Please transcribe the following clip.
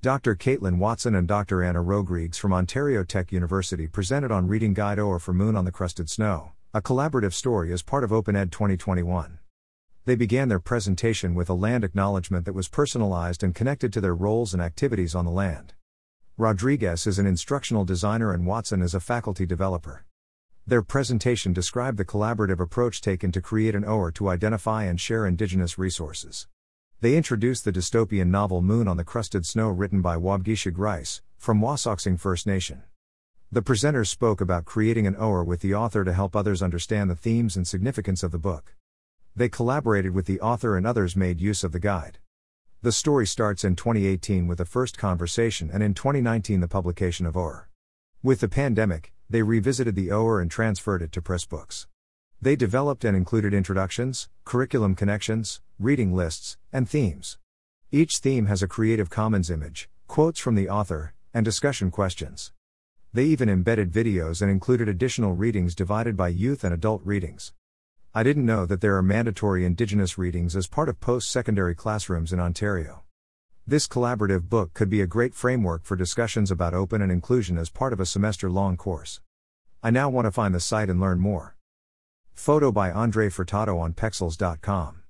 Dr. Caitlin Watson and Dr. Anna Rodriguez from Ontario Tech University presented on Reading Guide Oer for Moon on the Crusted Snow, a collaborative story as part of OpenEd 2021. They began their presentation with a land acknowledgement that was personalized and connected to their roles and activities on the land. Rodriguez is an instructional designer and Watson is a faculty developer. Their presentation described the collaborative approach taken to create an OER to identify and share Indigenous resources. They introduced the dystopian novel Moon on the Crusted Snow written by Waubgeshig Rice, from Wasauksing First Nation. The presenters spoke about creating an OER with the author to help others understand the themes and significance of the book. They collaborated with the author and others made use of the guide. The story starts in 2018 with the first conversation and in 2019 the publication of OER. With the pandemic, they revisited the OER and transferred it to Pressbooks. They developed and included introductions, curriculum connections, reading lists, and themes. Each theme has a Creative Commons image, quotes from the author, and discussion questions. They even embedded videos and included additional readings divided by youth and adult readings. I didn't know that there are mandatory Indigenous readings as part of post secondary classrooms in Ontario. This collaborative book could be a great framework for discussions about open and inclusion as part of a semester long course. I now want to find the site and learn more. Photo by Andre Furtado on Pexels.com.